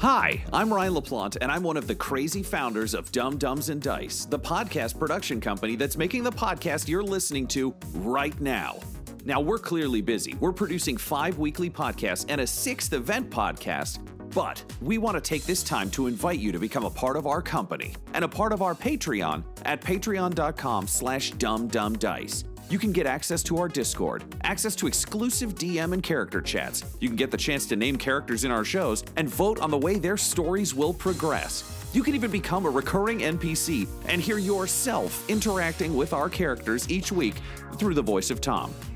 Hi, I'm Ryan LaPlante, and I'm one of the crazy founders of Dumb Dumbs and Dice, the podcast production company that's making the podcast you're listening to right now. Now, we're clearly busy. We're producing five weekly podcasts and a sixth event podcast, but we want to take this time to invite you to become a part of our company and a part of our Patreon at patreon.com slash dumbdumbdice. You can get access to our Discord, access to exclusive DM and character chats. You can get the chance to name characters in our shows and vote on the way their stories will progress. You can even become a recurring NPC and hear yourself interacting with our characters each week through the voice of Tom.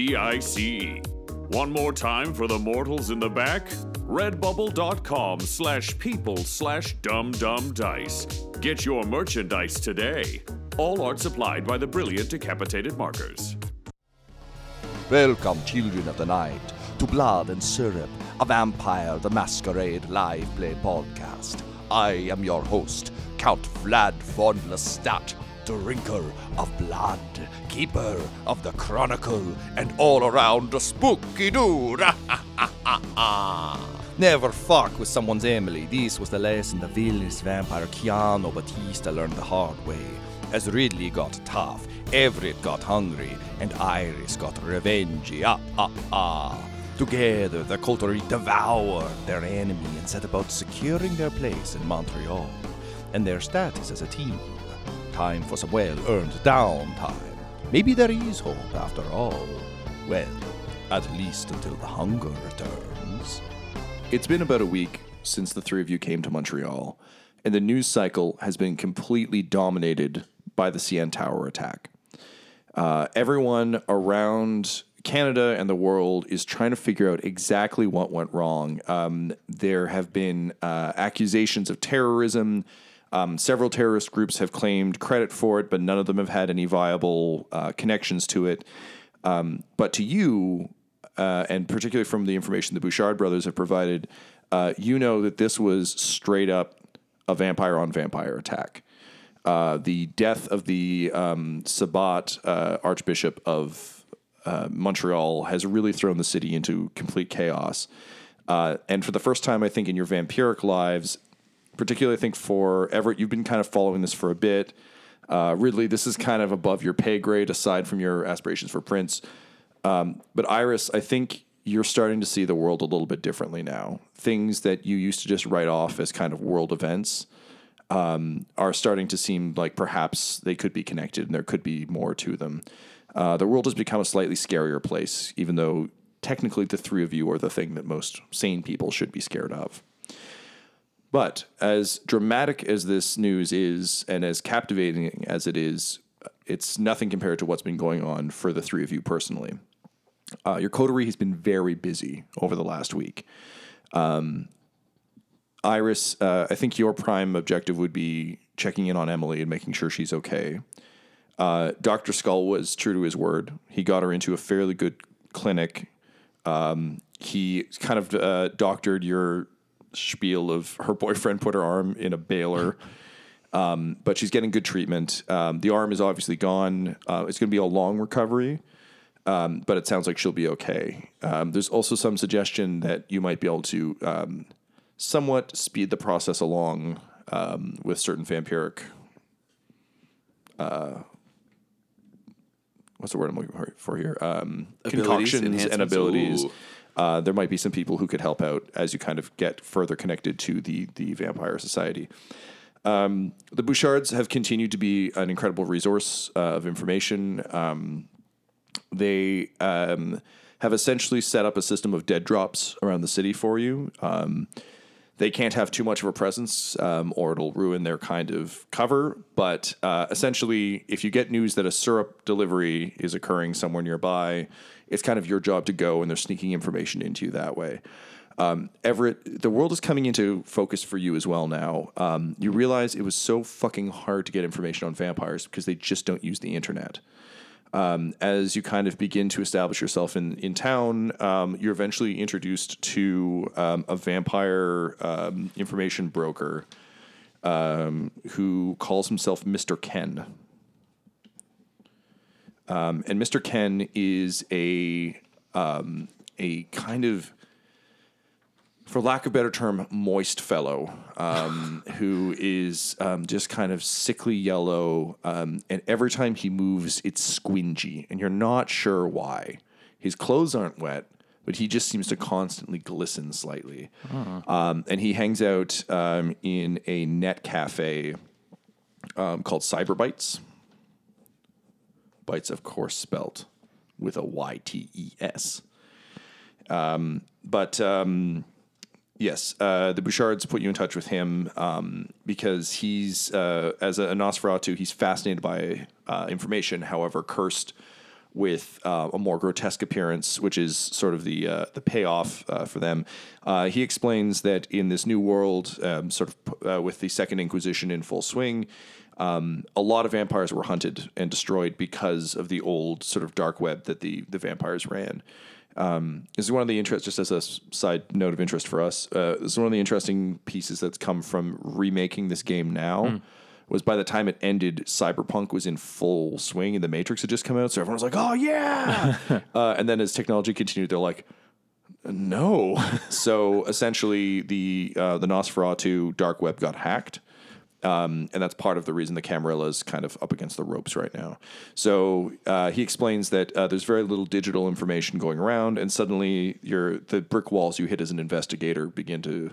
D-I-C-E. One more time for the mortals in the back. Redbubble.com slash people slash dum dum dice. Get your merchandise today. All art supplied by the brilliant decapitated markers. Welcome, children of the night, to Blood and Syrup, a Vampire the Masquerade live play podcast. I am your host, Count Vlad von Lestat, drinker of blood, keeper of the chronicle, and all around a spooky dude. Never fuck with someone's Emily. This was the lesson the villainous vampire Keanu Batista learned the hard way. As Ridley got tough, Everett got hungry, and Iris got revenge. Ah, ah, ah. Together, the coterie devoured their enemy and set about securing their place in Montreal and their status as a team. Time for some well earned downtime. Maybe there is hope after all. Well, at least until the hunger returns. It's been about a week since the three of you came to Montreal, and the news cycle has been completely dominated by the CN Tower attack. Uh, everyone around Canada and the world is trying to figure out exactly what went wrong. Um, there have been uh, accusations of terrorism. Um, several terrorist groups have claimed credit for it, but none of them have had any viable uh, connections to it. Um, but to you, uh, and particularly from the information the Bouchard brothers have provided, uh, you know that this was straight up a vampire on vampire attack. Uh, the death of the um, Sabbat uh, Archbishop of uh, Montreal has really thrown the city into complete chaos. And for the first time, I think, in your vampiric lives, particularly I think for Everett, you've been kind of following this for a bit. Uh, Ridley, this is kind of above your pay grade aside from your aspirations for Prince. Um, but Iris, I think you're starting to see the world a little bit differently now. Things that you used to just write off as kind of world events um, are starting to seem like perhaps they could be connected and there could be more to them. Uh, the world has become a slightly scarier place, even though technically the three of you are the thing that most sane people should be scared of. But as dramatic as this news is, and as captivating as it is, it's nothing compared to what's been going on for the three of you personally. Uh, your coterie has been very busy over the last week. Um, Iris, uh, I think your prime objective would be checking in on Emily and making sure she's okay. Uh, Dr. Skull was true to his word. He got her into a fairly good clinic. Um, he kind of uh, doctored your spiel of her boyfriend put her arm in a baler. Um, but she's getting good treatment. Um, the arm is obviously gone. Uh, it's going to be a long recovery, um, but it sounds like she'll be okay. Um, there's also some suggestion that you might be able to um, somewhat speed the process along um, with certain vampiric. Uh, what's the word I'm looking for- here? Um, concoctions and abilities. Ooh. Uh, there might be some people who could help out as you kind of get further connected to the the vampire society. Um, the Bouchards have continued to be an incredible resource uh, of information. Um, they um, have essentially set up a system of dead drops around the city for you. Um, they can't have too much of a presence um, or it'll ruin their kind of cover. But uh, essentially, if you get news that a syrup delivery is occurring somewhere nearby, it's kind of your job to go and they're sneaking information into you that way. Um, Everett, the world is coming into focus for you as well now. Um, you realize it was so fucking hard to get information on vampires because they just don't use the internet um, as you kind of begin to establish yourself in in town, um, you're eventually introduced to um, a vampire um, information broker who calls himself Mister Ken. Um, and Mister Ken is a um, a kind of for lack of a better term, moist fellow um, who is um, just kind of sickly yellow. Um, and every time he moves, it's squingy, and you're not sure why. His clothes aren't wet, but he just seems to constantly glisten slightly. Um, and he hangs out um, in a net cafe um, called Cyber Bites. Of course, spelt with a Y T E S. Um, but um, yes, uh, the Bouchards put you in touch with him um, because he's, uh, as a, Nosferatu, he's fascinated by uh, information, however, cursed with uh, a more grotesque appearance, which is sort of the uh, the payoff uh, for them. He explains that in this new world, um, sort of with the Second Inquisition in full swing, um, a lot of vampires were hunted and destroyed because of the old sort of dark web that the the vampires ran. Um, this is one of the interest, just as a side note of interest for us. Uh, this is one of the interesting pieces that's come from remaking this game now. Was by the time it ended, Cyberpunk was in full swing, and the Matrix had just come out, so everyone was like, "Oh yeah!" uh, and then as technology continued, they're like, "No." so essentially, the uh, the Nosferatu dark web got hacked. Um, and that's part of the reason the Camarilla is kind of up against the ropes right now. So uh, he explains that uh, there's very little digital information going around, and suddenly your the brick walls you hit as an investigator begin to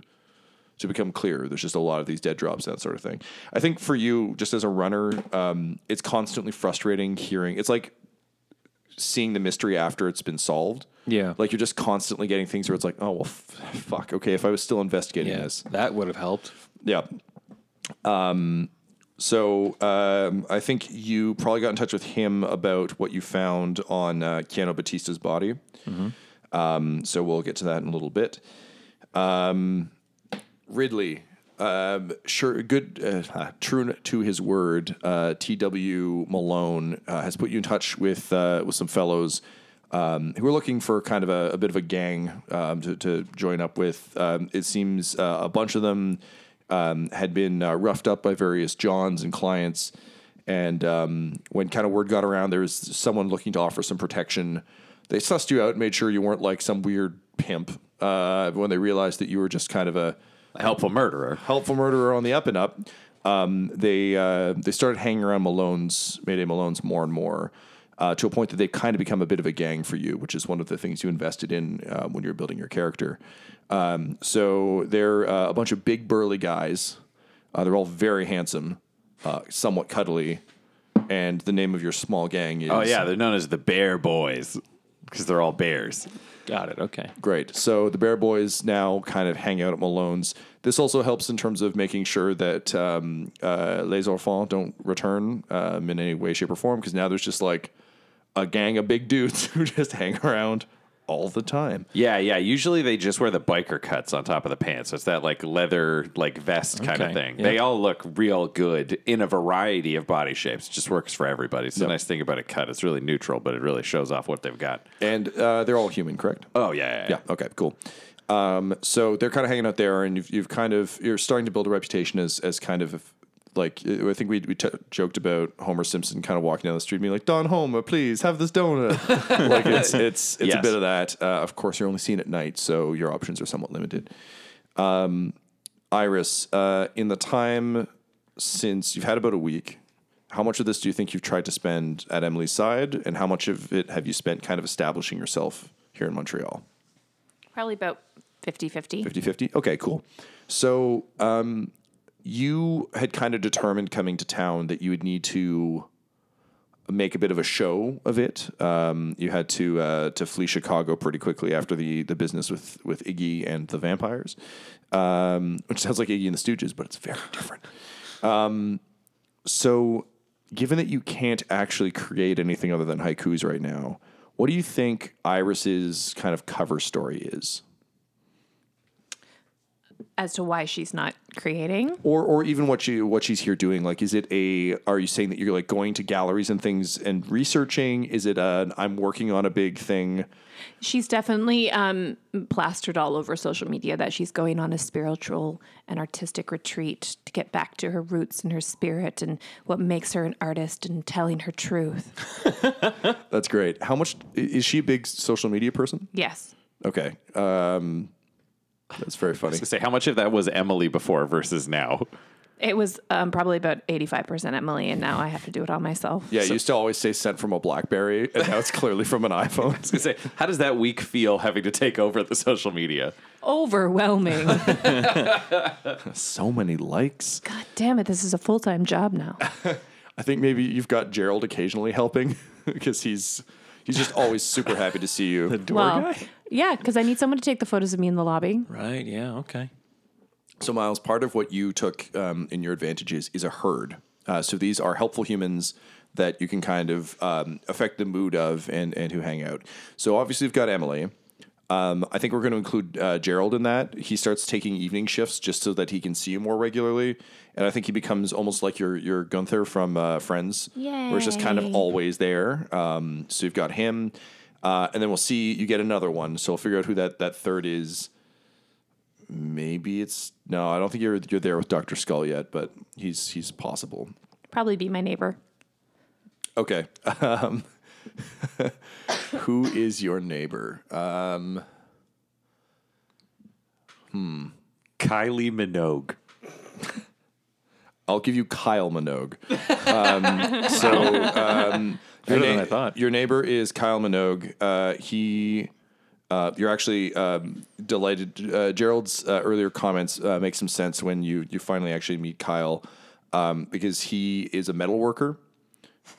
to become clear. There's just a lot of these dead drops, that sort of thing. I think for you, just as a runner, um, it's constantly frustrating hearing. It's like seeing the mystery after it's been solved. Yeah. like you're just constantly getting things where it's like, oh well, f- fuck. Okay, if I was still investigating Yeah, this, that would have helped. yeah. Um, so um, I think you probably got in touch with him about what you found on uh, Keanu Batista's body. Um, so we'll get to that in a little bit. Um, Ridley, um, sure, good, uh, true to his word. Uh, T.W. Malone uh, has put you in touch with uh, with some fellows um, who are looking for kind of a, a bit of a gang um, to, to join up with. Um, it seems uh, a bunch of them um, had been uh, roughed up by various Johns and clients. And um, when kind of word got around, there was someone looking to offer some protection. They sussed you out and made sure you weren't like some weird pimp. Uh, when they realized that you were just kind of a A helpful murderer. helpful murderer on the up and up. Um, they uh, they started hanging around Malone's Mayday Malone's more and more uh, to a point that they've kind of become a bit of a gang for you, which is one of the things you invested in uh, when you were building your character. Um, so they're uh, a bunch of big burly guys. Uh, they're all very handsome, uh, somewhat cuddly, and the name of your small gang is Oh yeah, they're known as the Bear Boys because they're all bears. Got it. Okay. Great. So the Bear Boys now kind of hang out at Malone's. This also helps in terms of making sure that um, uh, Les Enfants don't return um, in any way, shape, or form because now there's just like a gang of big dudes who just hang around all the time. Yeah, yeah. Usually they just wear the biker cuts on top of the pants. So it's that like leather, like vest kind of thing. yeah. They all look real good in a variety of body shapes. It just works for everybody. It's the nice thing about a cut. It's really neutral, but it really shows off what they've got. And uh, they're all human, correct? Oh yeah, yeah. Yeah. Okay. Cool. Um, so they're kind of hanging out there, and you've, you've kind of you're starting to build a reputation as as kind of like I think we we t- joked about Homer Simpson kind of walking down the street, and being like, "Don Homer, please have this donut." like it's it's it's a bit of that. Uh, of course, you're only seen at night, so your options are somewhat limited. Um, Iris, uh, in the time since you've had about a week. How much of this do you think you've tried to spend at Emily's side, and how much of it have you spent kind of establishing yourself here in Montreal? Probably about 50 50. 50 50? Okay, cool. So um, you had kind of determined coming to town that you would need to make a bit of a show of it. Um, you had to uh, to flee Chicago pretty quickly after the, the business with, with Iggy and the vampires, um, which sounds like Iggy and the Stooges, but it's very different. Um, so, given that you can't actually create anything other than haikus right now, what do you think Iris's kind of cover story is? As to why she's not creating. or or even what she what she's here doing like is it a are you saying that you're like going to galleries and things and researching is it a i'm working on a big thing She's definitely um, plastered all over social media that she's going on a spiritual and artistic retreat to get back to her roots and her spirit and what makes her an artist and telling her truth. that's great how much is she a big social media person Yes. okay um that's very funny To say how much of that was Emily before versus now. It was um, probably about 85% Emily, and now I have to do it all myself. yeah you used to always say sent from a blackberry and now it's clearly from an iphone To say, how does that week feel having to take over the social media? Overwhelming. so many likes God damn it, this is a full time job now. i think maybe you've got gerald occasionally helping because he's he's just always super happy to see you Door well, yeah, because I need someone to take the photos of me in the lobby. Right, yeah, okay. So, Miles, part of what you took um, in your advantages is a herd. Uh, so these are helpful humans that you can kind of um, affect the mood of and, and who hang out. So obviously, you've got Emily. Um, I think we're going to include uh, Gerald in that. He starts taking evening shifts just so that he can see you more regularly, and I think he becomes almost like your your Gunther from uh, Friends, where it's just kind of always there. Um, so you've got him, uh, and then we'll see you get another one. So we'll figure out who that that third is. Maybe it's no. I don't think you're you're there with Doctor Skull yet, but he's he's possible. Probably be my neighbor. Okay. Um, who is your neighbor? Um, Kylie Minogue. I'll give you Kyle Minogue. Um, so um, your, na- I thought. your neighbor is Kyle Minogue. Uh, he, uh, you're actually um, delighted. Uh, Gerald's uh, earlier comments uh, make some sense when you you finally actually meet Kyle, um, because he is a metal worker.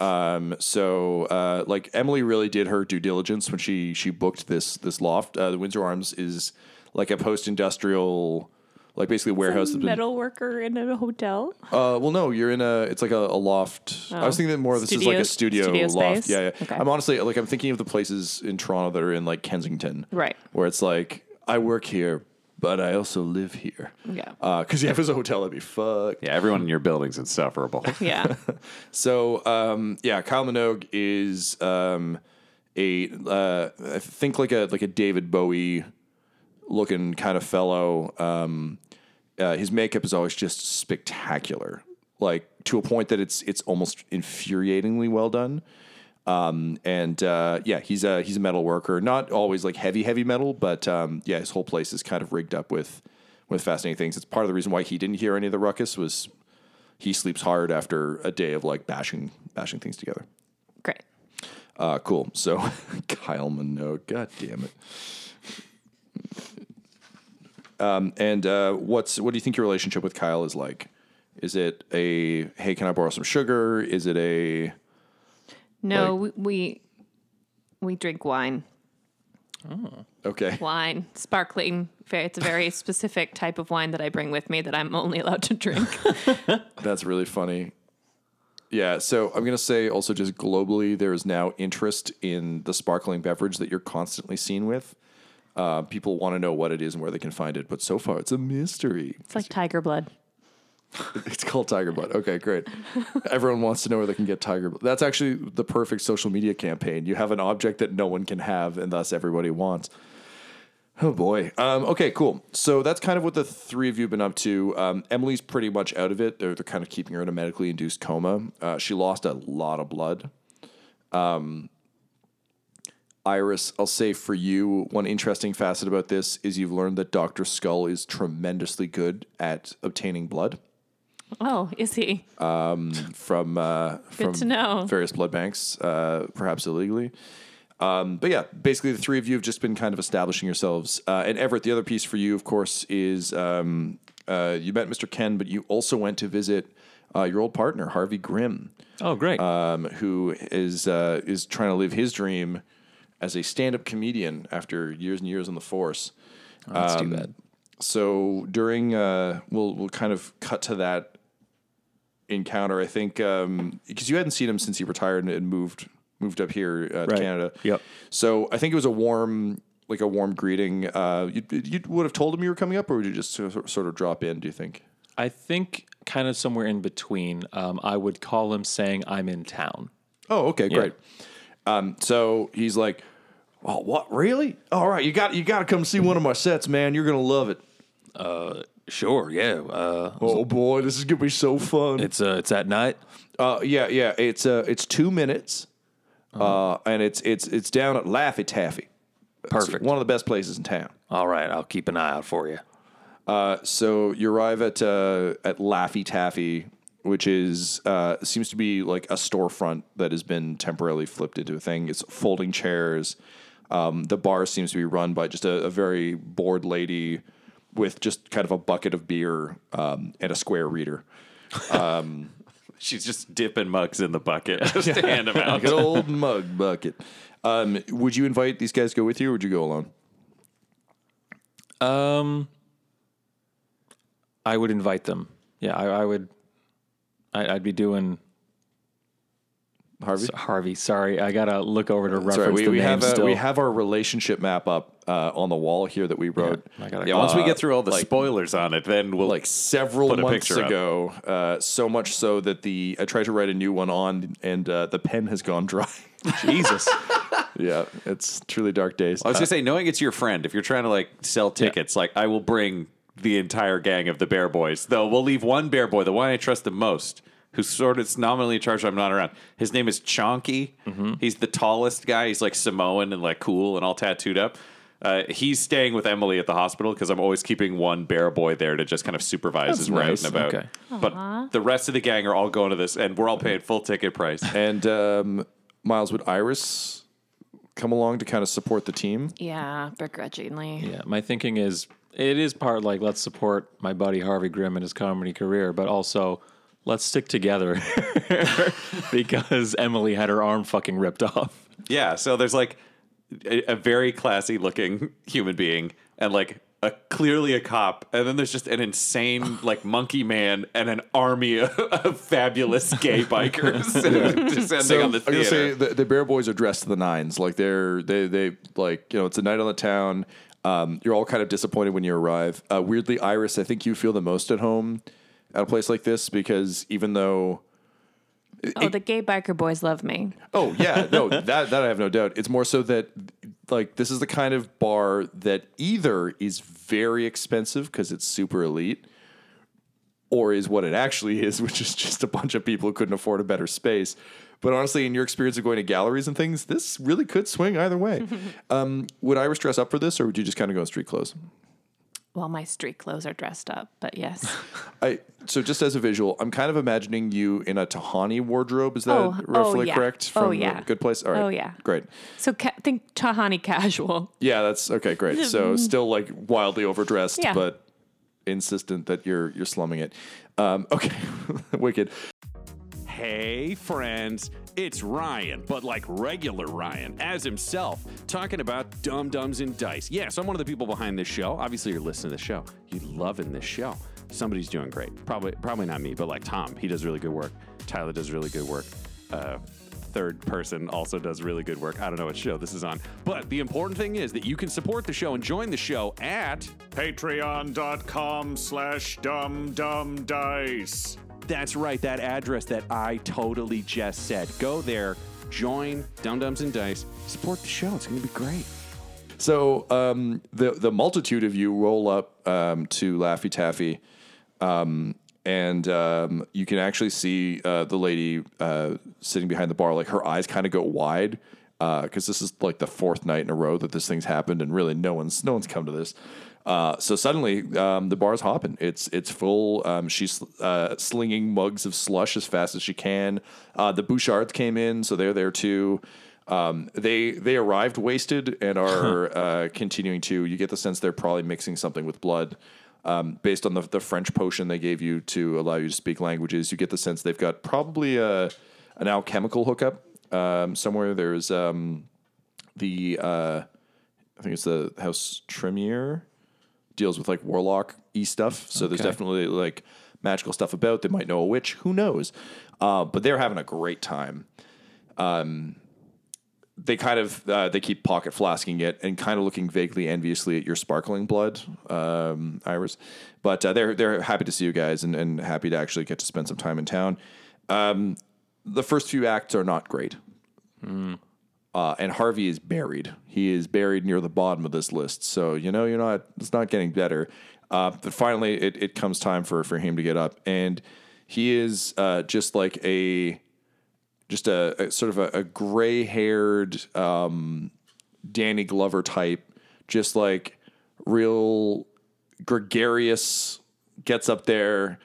Um, so uh, like Emily really did her due diligence when she she booked this this loft. Uh, the Windsor Arms is like a post industrial. Like basically a warehouse. been- Metal worker in a hotel. uh, well, no, you're in a. It's like a, a loft. I was thinking that more of this is like a studio, Studio loft. space? Yeah, yeah. Okay. I'm honestly like I'm thinking of the places in Toronto that are in like Kensington, Right. Where it's like I work here, but I also live here. Yeah. Because yeah, if it was a hotel, that'd be fucked. Yeah, everyone in your building's insufferable. Yeah. So um, yeah, Kyle Minogue is um, a uh, I think like a like a David Bowie looking kind of fellow. Um, uh, his makeup is always just spectacular, like to a point that it's it's almost infuriatingly well done. Um, and uh, yeah, he's a he's a metal worker, not always like heavy heavy metal, but um, yeah, his whole place is kind of rigged up with with fascinating things. It's part of the reason why he didn't hear any of the ruckus was he sleeps hard after a day of like bashing bashing things together. Great. Uh, cool. So Kyle Minogue, god damn it. Um, and uh, what's what do you think your relationship with Kyle is like? Is it a hey, can I borrow some sugar? Is it a No, we, we we drink wine. okay? Wine, sparkling. Very- It's a very specific type of wine that I bring with me that I'm only allowed to drink. That's really funny. Yeah, so I'm gonna say also just globally, there is now interest in the sparkling beverage that you're constantly seen with. Uh, people want to know what it is and where they can find it, but so far it's a mystery. It's like tiger blood. It's called Tiger Blood. Okay, great. Everyone wants to know where they can get Tiger Blood. That's actually the perfect social media campaign. You have an object that no one can have, and thus everybody wants. Oh boy. Um, okay, cool. So that's kind of what the three of you have been up to. Um, Emily's pretty much out of it. They're, they're kind of keeping her in a medically induced coma. Uh, she lost a lot of blood. Um, Iris, I'll say for you, one interesting facet about this is you've learned that Dr. Skull is tremendously good at obtaining blood Oh, is he? from uh, from to know. various blood banks, uh, perhaps illegally. Um, but yeah, basically the three of you have just been kind of establishing yourselves. Uh, and Everett, the other piece for you, of course, is um, uh, you met Mr. Ken, but you also went to visit uh, your old partner, Harvey Grimm, Oh, great. um, who is uh, is trying to live his dream as a stand-up comedian after years and years on the force. That's um, too bad. So during, uh, we'll we'll kind of cut to that encounter. I think because you hadn't seen him since he retired and, and moved moved up here uh, to Canada. Yep. So I think it was a warm, like a warm greeting. Uh, you you would have told him you were coming up, or would you just sort of- drop in? Do you think? I think kind of somewhere in between. Um, I would call him saying I'm in town. Oh, okay, great. Um, so he's like, "Oh, what? Really? All right, you got you got to come see one of my sets, man. You're gonna love it." Sure, yeah. Uh, Oh boy, this is gonna be so fun. it's uh, it's at night. Uh, yeah, yeah. It's uh, it's two minutes, uh, and it's it's it's down at Laffy Taffy. It's Perfect. one of the best places in town. All right, I'll keep an eye out for you. Uh, so you arrive at uh, at Laffy Taffy, which is uh, seems to be like a storefront that has been temporarily flipped into a thing. It's folding chairs. Um, the bar seems to be run by just a, a very bored lady with just kind of a bucket of beer um, and a square reader. She's just dipping mugs in the bucket just to hand them out. Good old mug bucket. Um, would you invite these guys to go with you, or would you go alone? Um, I would invite them. Yeah, I, I would. I, I'd be doing Harvey. Harvey. Sorry, I gotta look over to reference we, the we have a, still. we have our relationship map up uh, on the wall here that we wrote. Gotta Yeah, once we get through all the like- spoilers on it, then we'll like several months ago. Uh, so much so that the I tried to write a new one on, and uh, the pen has gone dry. Jesus. yeah, it's truly dark days. I was gonna say, knowing it's your friend, if you're trying to like sell tickets, like I will bring the entire gang of the Bear Boys. Though we'll leave one Bear Boy, the one I trust the most, who's sort of nominally in charge. when I'm not around. His name is Chonky. He's the tallest guy. He's like Samoan and like cool and all tattooed up. Uh, he's staying with Emily at the hospital because I'm always keeping one bear boy there to just kind of supervise his nice. routing about. Okay. But the rest of the gang are all going to this, and we're all paying full ticket price. and um, Miles, would Iris come along to kind of support the team? Yeah, begrudgingly. Yeah, my thinking is it is part like let's support my buddy Harvey Grimm in his comedy career, but also let's stick together because Emily had her arm fucking ripped off. Yeah, so there's like a, a very classy looking human being and like a clearly a cop, and then there's just an insane like monkey man and an army of, of fabulous gay bikers descending on the I'm gonna say theater. the, the Bear Boys are dressed to the nines. Like they're they they like you know it's a night on the town. Um, you're all kind of disappointed when you arrive. Uh, weirdly, Iris, I think you feel the most at home at a place like this because even though Oh, the gay biker boys love me. Oh yeah, no, that that I have no doubt. It's more so that like this is the kind of bar that either is very expensive because it's super elite, or is what it actually is, which is just a bunch of people who couldn't afford a better space. But honestly, in your experience of going to galleries and things, this really could swing either way. um, would Iris dress up for this, or would you just kind of go in street clothes? Well, my street clothes are dressed up, but yes. I so just as a visual, I'm kind of imagining you in a Tahani wardrobe. Is that Oh, oh, roughly yeah. correct? Oh, From the yeah. Good Place. All right. Oh, yeah. Great. So ca- think Tahani casual. Yeah, that's okay. Great. So still like wildly overdressed, Yeah. but insistent that you're you're slumming it. Um, okay, wicked. Hey, friends, it's Ryan, but like regular Ryan, as himself, talking about Dumb Dumbs and Dice. Yes, I'm one of the people behind this show. Obviously, you're listening to the show. You're loving this show. somebody's doing great. Probably probably not me, but like Tom, he does really good work. Tyler does really good work. Uh, third person also does really good work. I don't know what show this is on, but the important thing is that you can support the show and join the show at Patreon.com slash dum dum dice. That's right, that address that I totally just said. Go there, join Dumb Dumbs and Dice, support the show. It's going to be great. So um, the the multitude of you roll up um, to Laffy Taffy, um, and um, you can actually see uh, the lady uh, sitting behind the bar. Like her eyes kind of go wide because this is like the fourth night in a row that this thing's happened, and really no one's no one's come to this. Uh, so suddenly um, the bar's hopping. It's it's full. Um, she's uh, slinging mugs of slush as fast as she can. Uh, the Bouchards came in, so they're there too. Um, they they arrived wasted and are uh, continuing to. You get the sense they're probably mixing something with blood. Um, based on the, the French potion they gave you to allow you to speak languages, you get the sense they've got probably a an alchemical hookup um, somewhere. There's um, the uh, I think it's the House Tremere deals with like warlock e stuff. So there's Okay. definitely like magical stuff about. They might know a witch. Who knows? Uh, but they're having a great time. Um, they kind of uh, they keep pocket flasking it and kind of looking vaguely enviously at your sparkling blood, um, Iris. But uh, they're they're happy to see you guys and, and happy to actually get to spend some time in town. Um, the first few acts are not great. Uh, and Harvey is buried. He is buried near the bottom of this list. So you know you're not. It's not getting better. Uh, but finally, it, it comes time for for him to get up, and he is uh, just like a just a, a sort of a, a gray haired um, Danny Glover type, just like real gregarious. Gets up there.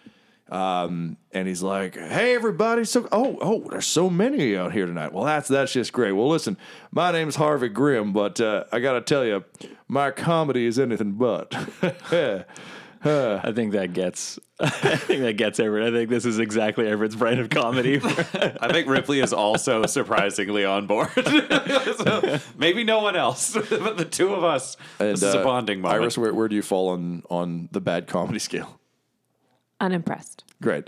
Um, and he's like, "Hey, everybody! So, oh, oh, there's so many out here tonight. Well, that's that's just great. Well, listen, my name's Harvey Grimm, but uh, I gotta tell you, my comedy is anything but. I think that gets. I think that gets Everett. I think this is exactly Everett's brand of comedy. I think Ripley is also surprisingly on board. So, maybe no one else, but the two of us. And, this is a uh, bonding moment. Iris, where, where do you fall on on the bad comedy scale? Unimpressed. Great.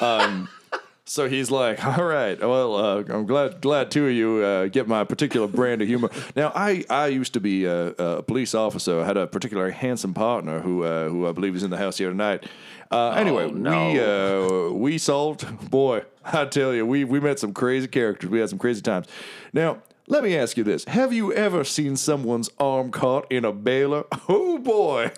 Um, so he's like, "All right, well, uh, I'm glad glad two of you uh, get my particular brand of humor." Now, I, I used to be a, a police officer. I had a particularly handsome partner who uh, who I believe is in the house here tonight. Uh, anyway, we uh, we solved. Boy, I tell you, we we met some crazy characters. We had some crazy times. Now. Let me ask you this: Have you ever seen someone's arm caught in a baler? Oh boy!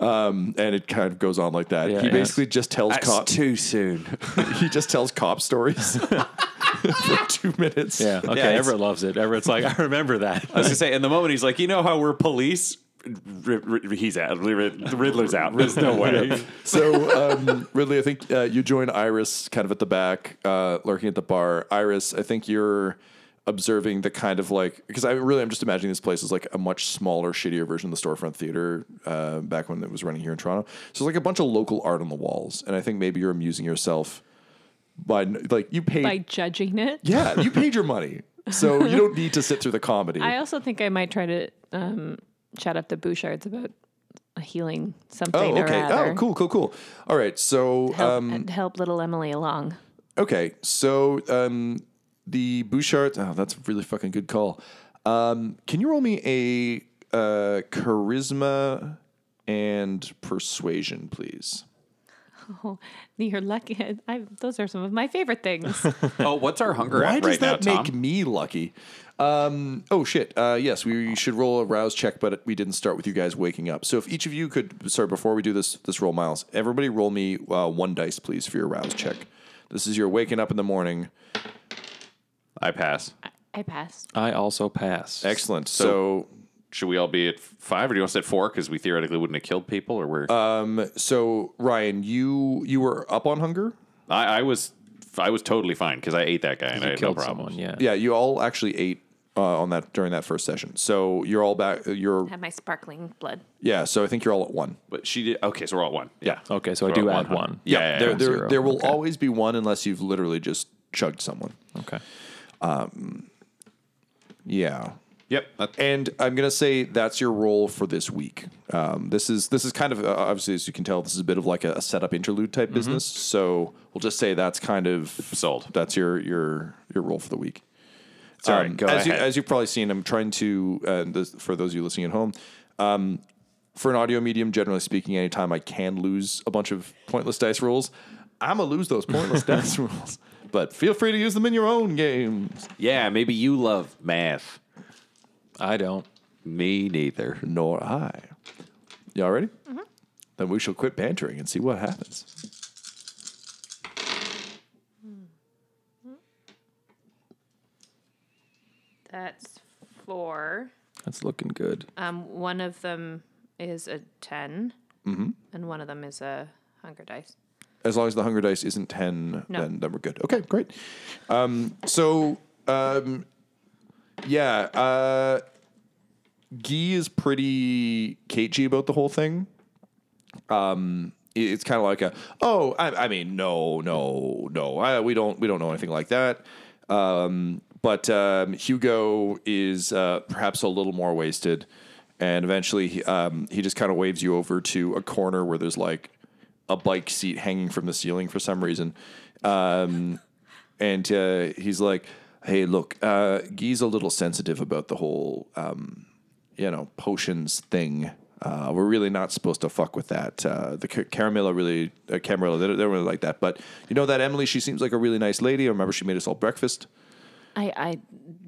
Um, and it kind of goes on like that. Yeah, he yeah. basically just tells That's cop too soon. he just tells cop stories for two minutes. yeah. Okay. it's- Everett loves it. Everett's like, I remember that. I was gonna say, in the moment, he's like, you know how we're police. R- R- he's out. Rid- Riddler's out. There's no way. So um, Ridley, I think uh, you join Iris kind of at the back, uh, lurking at the bar. Iris, I think you're observing the kind of like because I really I'm just imagining this place is like a much smaller, shittier version of the storefront theater uh, back when it was running here in Toronto. So it's like a bunch of local art on the walls, and I think maybe you're amusing yourself by like you paid. By judging it. yeah, you paid your money, so you don't need to sit through the comedy. I also think I might try to um, chat up the Bouchards about a healing something Oh, okay. Oh, cool, cool, cool. All right. So, Help, um, help little Emily along. okay. So, um, the Bouchard. Oh, that's a really fucking good call. Um, can you roll me a uh, charisma and persuasion, please? Oh, you're lucky. I, those are some of my favorite things. Oh, what's our hunger Why at does right now, that Tom? make me lucky? Um, oh shit! Uh, yes, we should roll a rouse check, but we didn't start with you guys waking up. So if each of you could, sorry, before we do this, this roll, Miles, everybody roll me uh, one dice, please, for your rouse check. This is your waking up in the morning. I pass. I pass. I also pass. Excellent. So, Should we all be at five, or do you want to say four? Because we theoretically wouldn't have killed people, or we're. Um. so Ryan, you you were up on hunger. I, I was, I was totally fine because I ate that guy and I had no problem. someone. Yeah. Yeah, you all actually ate uh, on that during that first session. So you're all back. You're Have my sparkling blood. yeah. So I think you're all at one. But she did. Okay, so we're all at one. Yeah. Okay. So I We're do add huh? one. Yeah. yeah, there yeah. there, Zero. there will Okay. always be one unless you've literally just chugged someone. Okay. Yeah. Yep. And I'm gonna say that's your role for this week. Um, this is this is kind of uh, obviously as you can tell, this is a bit of like a, a setup interlude type business. So we'll just say that's kind of Sold. That's your your your role for the week. Sorry, Um, go as You, ahead. as you've probably seen, I'm trying to, uh, this, for those of you listening at home, um, for an audio medium, generally speaking, anytime I can lose a bunch of pointless dice rolls, I'm going to lose those pointless dice rolls. But feel free to use them in your own games. yeah, maybe you love math. I don't. Me neither. Nor I. Y'all ready? Then we shall quit bantering and see what happens. That's four. That's looking good. Um, one of them is a 10, Mm-hmm. and one of them is a hunger dice. As long as the hunger dice isn't 10, No. then, then we're good. Okay, great. Um, so, um, yeah, uh, Guy is pretty cagey about the whole thing. Um, it's kind of like a, oh, I, I mean, no, no, no, I, we don't, we don't know anything like that. Um, but um, Hugo is uh, perhaps a little more wasted, and eventually he, um, he just kind of waves you over to a corner where there's like a bike seat hanging from the ceiling for some reason. Um, and uh, he's like, "Hey, look, uh, Guy's a little sensitive about the whole, um, you know, potions thing. Uh, we're really not supposed to fuck with that. Uh, the Car- Caramilla really, uh, Camarilla, they, don't- they don't really like that. But you know that Emily, she seems like a really nice lady. I remember she made us all breakfast. I, I,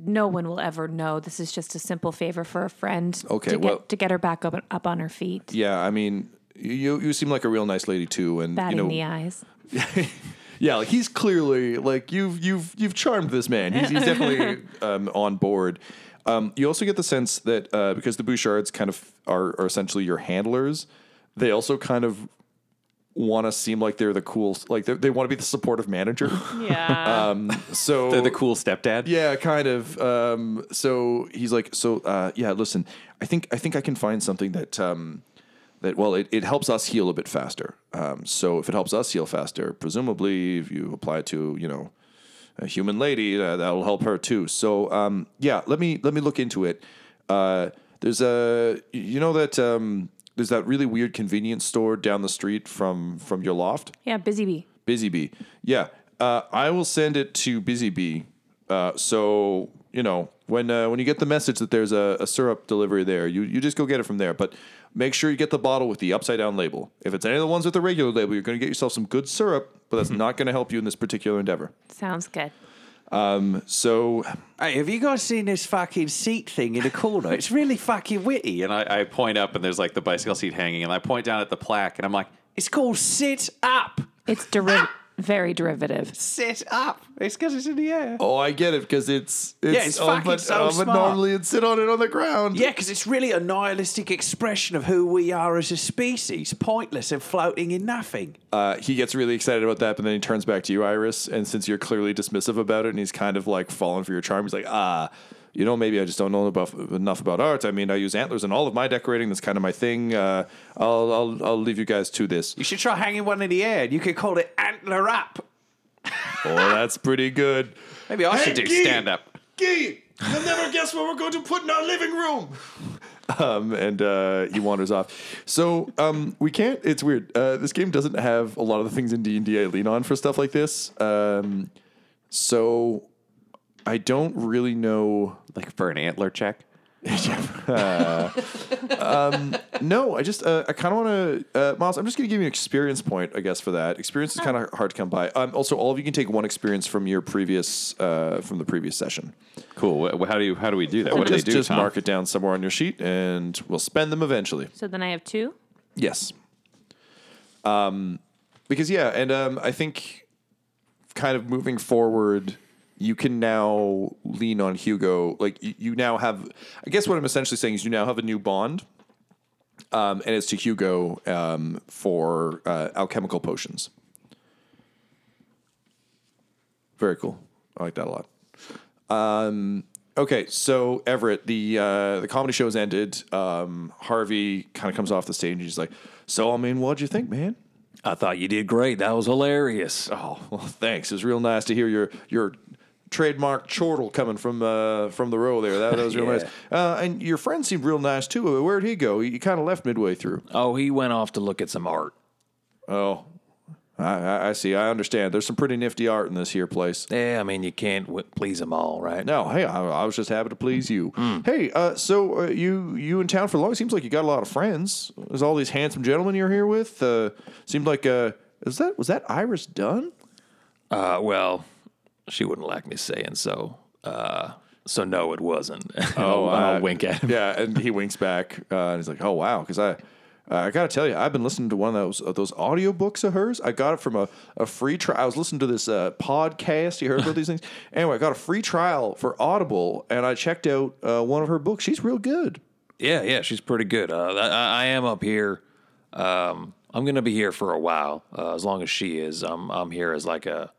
no one will ever know. This is just a simple favor for a friend. Okay, to get, well- to get her back up, up on her feet. Yeah, I mean, you you seem like a real nice lady too, and Batting you know, the eyes. yeah, like he's clearly like you've you've you've charmed this man. He's, he's definitely um, on board. Um, you also get the sense that uh, because the Bouchards kind of are, are essentially your handlers, they also kind of want to seem like they're the cool, like they're, want to be the supportive manager. Yeah. so They're the cool stepdad. yeah, kind of. Um, so he's like, so uh, yeah, listen, I think I think I can find something that um, that well, it, it helps us heal a bit faster. Um, so if it helps us heal faster, presumably if you apply it to you know a human lady, uh, that'll help her too. So um, yeah, let me let me look into it. Uh, there's a you know that um, there's that really weird convenience store down the street from from your loft. yeah, busy bee. Busy Bee. Yeah. Uh, I will send it to Busy Bee. Uh, so, you know, when uh, when you get the message that there's a, a syrup delivery there, you, you just go get it from there. But make sure you get the bottle with the upside down label. If it's any of the ones with the regular label, you're going to get yourself some good syrup, but that's not going to help you in this particular endeavor. Sounds good. Um, so, Hey, have you guys seen this fucking seat thing in the corner? It's really fucking witty. And I, I point up, and there's like the bicycle seat hanging, and I point down at the plaque, and I'm like, it's called Sit Up. It's deriv- very derivative. Sit Up. It's because it's in the air. oh, I get it because it's, it's, Yeah, it's oh, fucking but, so oh, but smart. normally it'd sit on it on the ground. Yeah, because it's really a nihilistic expression of who we are as a species, pointless and floating in nothing. Uh, he gets really excited about that, but then he turns back to you, Iris. And since you're clearly dismissive about it, and he's kind of like falling for your charm, he's like, ah, you know, maybe I just don't know about, enough about art. I mean, I use antlers in all of my decorating. That's kind of my thing. Uh, I'll, I'll, I'll leave you guys to this. You should try hanging one in the air, you could call it Antler Up. Oh, that's pretty good. Maybe I should do stand up. Gee, you'll never guess what we're going to put in our living room. Um, and uh, he wanders off. So um, we can't. It's weird. Uh, this game doesn't have a lot of the things in D and I lean on for stuff like this. Um, so I don't really know. Like for an antler check. No, I just uh, I kind of want to, uh, Miles. I'm just going to give you an experience point, I guess, for that. Experience is kind of hard to come by. Um, also, all of you can take one experience from your previous uh, from the previous session. Cool. Wh- How do you how do we do that? What do just they do? just Tom? mark it down somewhere on your sheet, and we'll spend them eventually. So then I have two. Yes. Um, because yeah, and um, I think kind of moving forward, you can now lean on Hugo. Like you, you now have. I guess what I'm essentially saying is you now have a new bond, um, and it's to Hugo um, for uh, alchemical potions. Very cool. I like that a lot. Um, okay, so Everett, the uh, the comedy show's ended. Um, Harvey kind of comes off the stage and he's like, "So, I mean, what'd you think, man?" I thought you did great. That was hilarious. Oh, well, thanks. It was real nice to hear your your trademark chortle coming from uh, from the row there. That, that was real Yeah. nice. Uh, and your friend seemed real nice too. Where'd he go? He, kind of left midway through. Oh, he went off to look at some art. Oh, I, I, I see. I understand. There's some pretty nifty art in this here place. Yeah, I mean, you can't w- please them all, right? No, hey, I, I was just happy to please you. Hmm. Hey, uh, so uh, you you in town for long? Seems like you got a lot of friends. There's all these handsome gentlemen you're here with. Uh, seemed like uh, is that was that Iris Dunn? Uh, well, she wouldn't like me saying so. Uh, so no, it wasn't. Oh, I'll uh, wink at him. Yeah, and he winks back, uh, and he's like, "Oh wow," because I. I gotta tell you, I've been listening to one of those of those audiobooks of hers. I got it from a, a free trial. I was listening to this uh, podcast. You heard about these things? Anyway, I got a free trial for Audible, and I checked out uh, one of her books. She's real good. Yeah, yeah, she's pretty good. Uh, I, I am up here. Um, I'm gonna be here for a while, uh, as long as she is. I'm I'm here as like a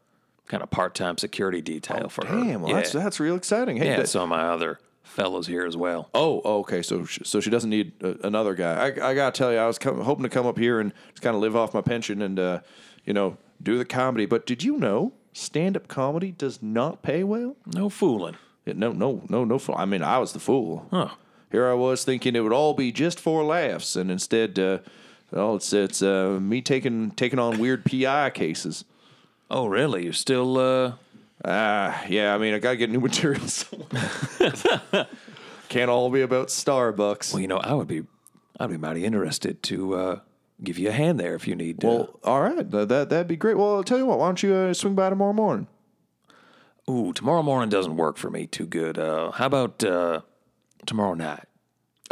kind of part time security detail for her. Damn, well, yeah. that's that's real exciting. Hey, yeah. that- some of my other fellows here as well. Oh, okay. So, sh- so she doesn't need uh, another guy. I, I gotta tell you, I was com- hoping to come up here and just kind of live off my pension and, uh, you know, do the comedy. But did you know stand-up comedy does not pay well? No fooling. Yeah, no, no, no, no. Fool. I mean, I was the fool. Huh. Here I was thinking it would all be just for laughs, and instead, uh, well, it's it's uh, me taking taking on weird PI cases. Oh, really? You're still uh, Ah, yeah. I mean, I gotta get new material. somewhere. Can't all be about Starbucks. Well, you know, I would be, I'd be mighty interested to uh, give you a hand there if you need. Uh, Well, all right, that that that'd be great. Well, I'll tell you what. Why don't you uh, swing by tomorrow morning? ooh, tomorrow morning doesn't work for me too good. Uh, how about uh, tomorrow night?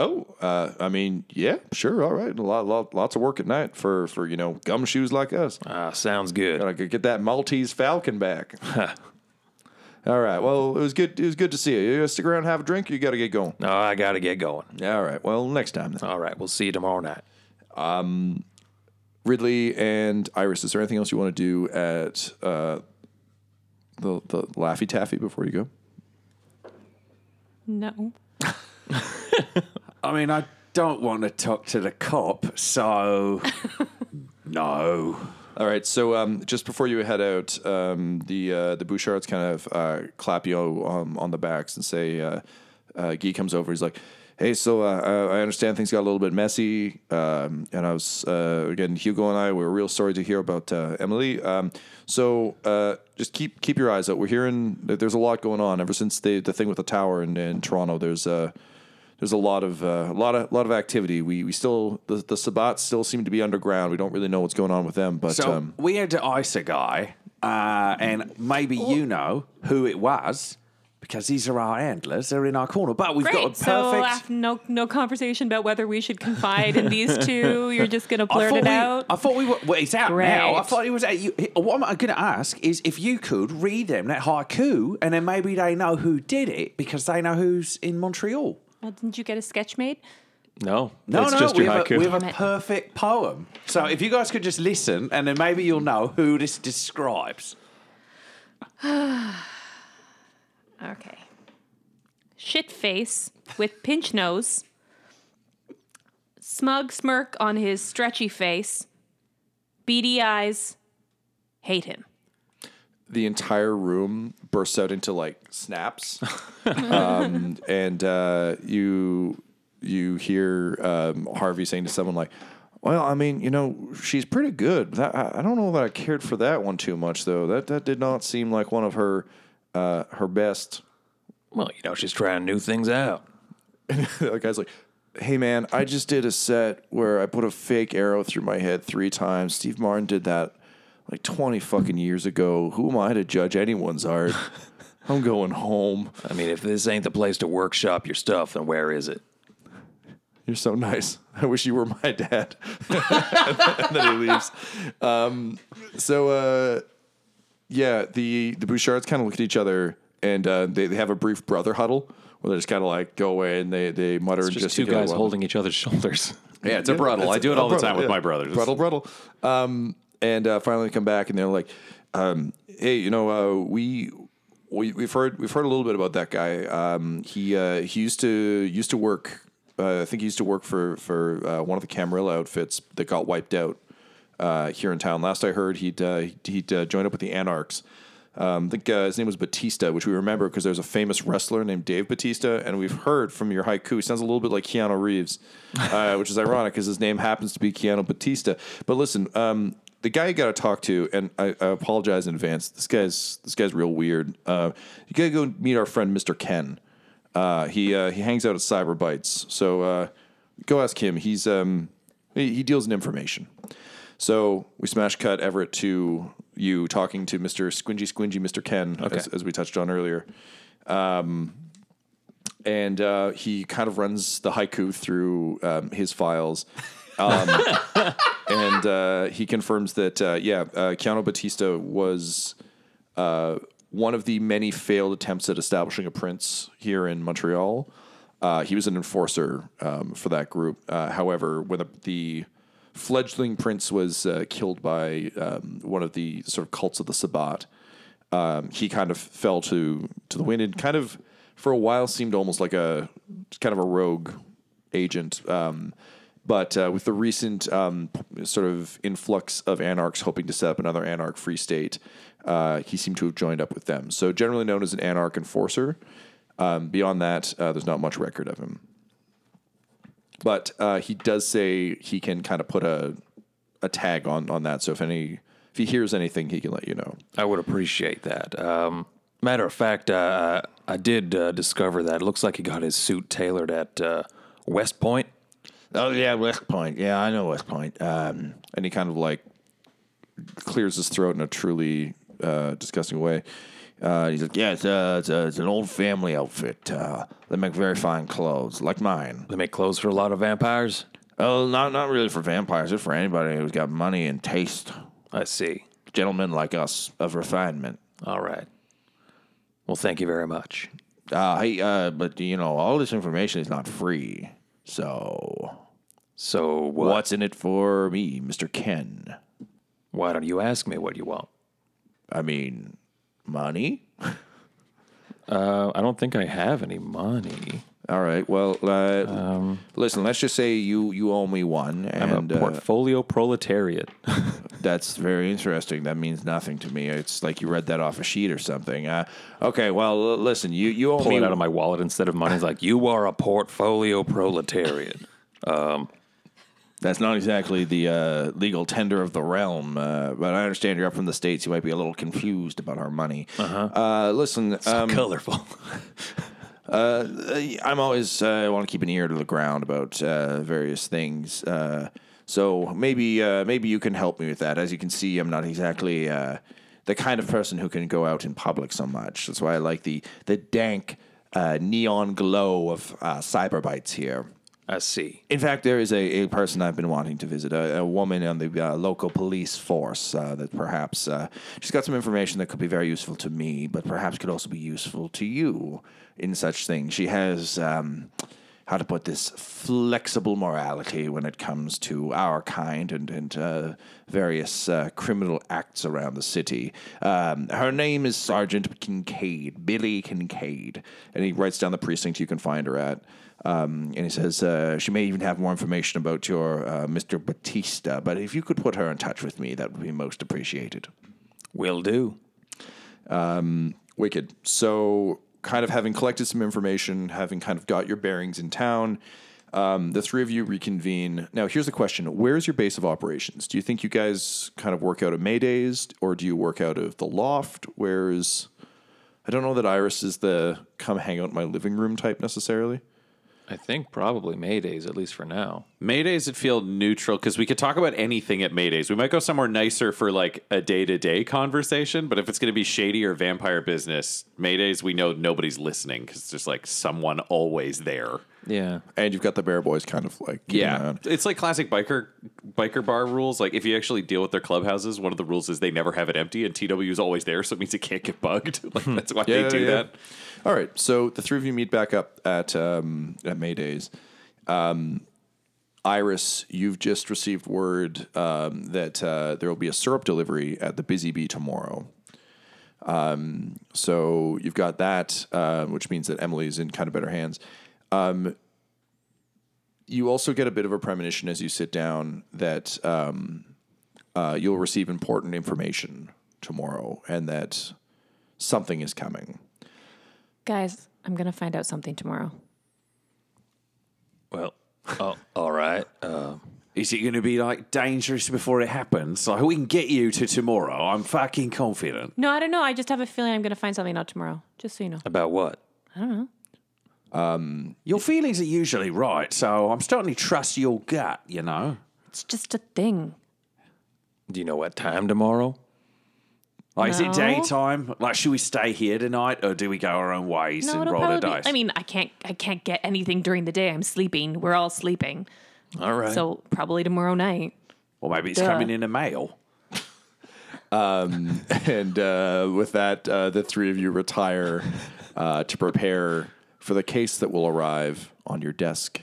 Oh, uh, I mean, yeah, sure, all right. A lot, lot, lots of work at night for for you know gumshoes like us. Ah, sounds good. Gotta get that Maltese Falcon back. all right. Well, it was good. It was good to see you. You gonna stick around, and have a drink. Or you got to get going. No, I got to get going. All right. Well, next time then. All right, we'll see you tomorrow night. Um, Ridley and Iris. Is there anything else you want to do at uh, the the Laffy Taffy before you go? No. I mean, I don't want to talk to the cop, so no. All right. So um, just before you head out, um, the uh, the Bouchards kind of uh, clap you um, on the backs and say, uh, uh, Guy comes over. He's like, "Hey, so uh, I I understand things got a little bit messy, um, and I was uh, again Hugo and I were real sorry to hear about uh, Emily. Um, so uh, just keep keep your eyes out. We're hearing that there's a lot going on ever since the the thing with the tower in, in Toronto. There's uh, there's a lot of uh, a lot of lot of activity. We we still the the Sabbats still seem to be underground. We don't really know what's going on with them, but So um, we had to ice a guy, uh, and maybe you know who it was because these are our handlers. They're in our corner, but we've got a perfect. So after no no conversation about whether we should confide in these two. You're just gonna blurt it we, out. I thought we were. Well, it's out now. I thought it was. Out, you, what I'm going to ask is if you could read them that haiku, and then maybe they know who did it because they know who's in Montreal. Well, didn't you get a sketch made? No, No, it's no, just we your have, a, we have a perfect poem. So if you guys could just listen, and then maybe you'll know who this describes. Okay. Shit face with pinch nose. Smug smirk on his stretchy face. Beady eyes. Hate him. The entire room bursts out into like snaps, um, and uh, you you hear um, Harvey saying to someone like, "Well, I mean, you know, she's pretty good. That, I, I don't know that I cared for that one too much, though. That that did not seem like one of her uh, her best." well, you know, she's trying new things out. the guy's like, "Hey man, I just did a set where I put a fake arrow through my head three times. Steve Martin did that like twenty fucking years ago. Who am I to judge anyone's art? I'm going home. I mean, if this ain't the place to workshop your stuff, then where is it? You're so nice. I wish you were my dad." and then he leaves. Um, so uh, yeah, the the Bouchards kind of look at each other and uh, they they have a brief brother huddle. Where they just kind of like go away and they, they mutter It's and just two guys holding each other's shoulders. Yeah, it's a bruttle. I do it all the time with my brothers. Bruttle, bruttle. Um, and uh, finally come back and they're like, um, "Hey, you know, uh, we." We, we've heard we've heard a little bit about that guy. Um, he uh, he used to used to work. Uh, I think he used to work for for uh, one of the Camarilla outfits that got wiped out uh, here in town. Last I heard, he'd he'd joined up with the Anarchs, Um, I think his name was Batista, which we remember because there's a famous wrestler named Dave Batista, and we've heard from your haiku. He sounds a little bit like Keanu Reeves, which is ironic because his name happens to be Keanu Batista. But listen, um, the guy you got to talk to, and I, I apologize in advance. This guy's this guy's real weird. Uh, you got to go meet our friend Mr. Ken. Uh, he uh, he hangs out at Cyber Bites, so uh, go ask him. He's um, he, he deals in information. So we smash cut Everett to you talking to Mr. Squingy Squingy, Mr. Ken, as, as we touched on earlier. Um, and uh, he kind of runs the haiku through um, his files. Um, and uh, he confirms that, uh, yeah, uh, Keanu Batista was uh, one of the many failed attempts at establishing a prince here in Montreal. Uh, he was an enforcer um, for that group. Uh, however, when the, the fledgling prince was uh, killed by um, one of the sort of cults of the Sabbat, um, he kind of fell to to the wind and kind of for a while seemed almost like a kind of a rogue agent. Um, but uh, with the recent um, sort of influx of anarchs hoping to set up another anarch free state, uh, he seemed to have joined up with them. So generally known as an anarch enforcer. Um, beyond that, uh, there's not much record of him. But uh, he does say he can kind of put a a tag on on that. So if any if he hears anything, he can let you know. I would appreciate that. Um, matter of fact, uh, I did uh, discover that it looks like he got his suit tailored at uh, West Point. Oh yeah, West Point. Yeah, I know West Point. Um, and he kind of like clears his throat in a truly uh, disgusting way. Uh, he's like, yeah, it's, uh, it's, uh, it's an old family outfit. Uh, they make very fine clothes, like mine. They make clothes for a lot of vampires. Oh, not not really for vampires, just for anybody who's got money and taste. I see. Gentlemen like us of refinement. All right. Well, thank you very much. Uh, hey, uh, but you know, all this information is not free. So, So what? what's in it for me, Mister Ken? Why don't you ask me what you want? I mean, money. Uh, I don't think I have any money. All right. Well, uh, listen. Let's just say you you owe me one, I'm and a uh, portfolio proletariat. that's very interesting. That means nothing to me. It's like you read that off a sheet or something. Uh, okay. Well, listen. You you owe Pull me it out of my wallet instead of money. It's like you are a portfolio proletariat. That's not exactly the uh, legal tender of the realm, uh, but I understand you're up from the states. You might be a little confused about our money. Uh-huh. listen, um, colorful. uh, I'm always uh, I want to keep an ear to the ground about uh, various things. Uh, so maybe maybe you can help me with that. As you can see, I'm not exactly the kind of person who can go out in public so much. That's why I like the the dank neon glow of uh, cyberbites here. I see. In fact, there is a, a person I've been wanting to visit, a, a woman on the uh, local police force uh, that perhaps uh, she's got some information that could be very useful to me, but perhaps could also be useful to you in such things. She has, um, how to put this, flexible morality when it comes to our kind and, and uh, various uh, criminal acts around the city. Um, her name is Sergeant Kincaid, Billy Kincaid, and he writes down the precinct you can find her at. Um, and he says uh, she may even have more information about your uh, Mr. Batista, but if you could put her in touch with me, that would be most appreciated. Will do. Wicked. So, kind of having collected some information, having kind of got your bearings in town, um, the three of you reconvene. Now, here's the question Where's your base of operations? Do you think you guys kind of work out of Maydays, or do you work out of the loft? Where's. I don't know that Iris is the come hang out in my living room type necessarily. I think probably Maydays, at least for now. Maydays would feel neutral because we could talk about anything at Maydays. We might go somewhere nicer for like a day to day conversation, but if it's going to be shady or vampire business, Maydays, we know nobody's listening because there's like someone always there. Yeah. And you've got the Bear Boys kind of like. keeping an eye Yeah, on- it's like classic biker biker bar rules. Like if you actually deal with their clubhouses, one of the rules is they never have it empty, and TW is always there, so it means it can't get bugged. like that's why Yeah, they do yeah. that. All right, so the three of you meet back up at um, at Maydays. Um, Iris, you've just received word um, that uh, there will be a syrup delivery at the Busy Bee tomorrow. Um, so you've got that, uh, which means that Emily's in kind of better hands. Um, you also get a bit of a premonition as you sit down that um, uh, you'll receive important information tomorrow, and that something is coming. Guys, I'm going to find out something tomorrow. Well, oh, all right. Uh, Is it going to be like dangerous before it happens? Like we can get you to tomorrow. I'm fucking confident. No, I don't know. I just have a feeling I'm going to find something out tomorrow. Just so you know. about what? I don't know. Your feelings are usually right, so I'm starting to trust your gut. You know. It's just a thing. Do you know what time tomorrow? Like, is it No. daytime? Like, should we stay here tonight, or do we go our own ways No, and it'll roll the probably dice? be. I mean, I can't. I can't get anything during the day. I'm sleeping. We're all sleeping. All right. So probably tomorrow night. or maybe it's Duh. coming in a mail. And uh, with that, uh, the three of you retire uh, to prepare for the case that will arrive on your desk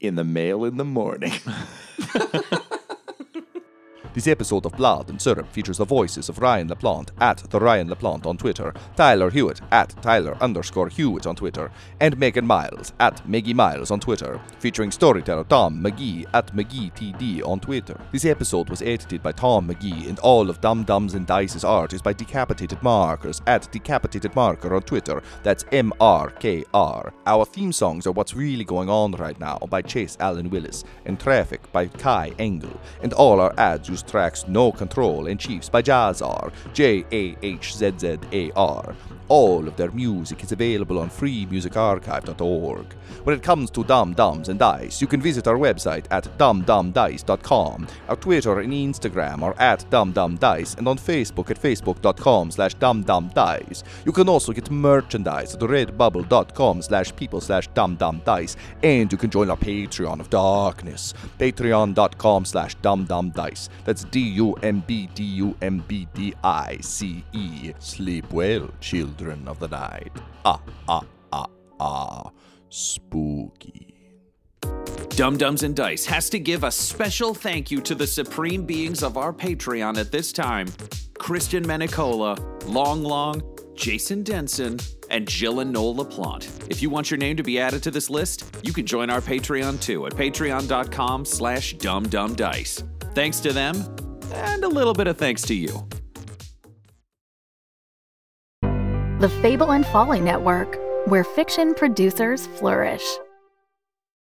in the mail in the morning. This episode of Blood and Syrup features the voices of Ryan LaPlante at the Ryan LaPlante on Twitter, Tyler Hewitt at Tyler underscore Hewitt on Twitter, and Megan Miles at Meggie Miles on Twitter, featuring storyteller Tom McGee at McGeeTD on Twitter. This episode was edited by Tom McGee, and all of Dumb Dumbs and Dice's art is by Decapitated Markers at Decapitated Marker on Twitter. That's M R K R. Our theme songs are What's Really Going On Right Now by Chase Allen Willis, and Traffic by Kai Engel, and all our ads use tracks No Control and Chiefs by Jahzzar, J A H Z Z A R. All of their music is available on freemusicarchive.org. When it comes to Dumb Dumbs and Dice, you can visit our website at dumbdumbdice.com. Our Twitter and Instagram are at dumbdumbdice, and on Facebook at facebook.com slash dumbdumbdice. You can also get merchandise at redbubble.com slash people slash dumbdumbdice, and you can join our Patreon of Darkness, patreon.com slash dumbdumbdice. That's D-U-M-B-D-U-M-B-D-I-C-E. Sleep well, children of the night. Ah, ah, ah, ah. Spooky. Dumb Dumbs and Dice has to give a special thank you to the supreme beings of our Patreon at this time Christian Menicola, Long Long, Jason Denson, and Jill and Noel LaPlante. If you want your name to be added to this list, you can join our Patreon too at patreon.com slash dumbdumbdice. Thanks to them, and a little bit of thanks to you. The Fable and Folly Network, where fiction producers flourish.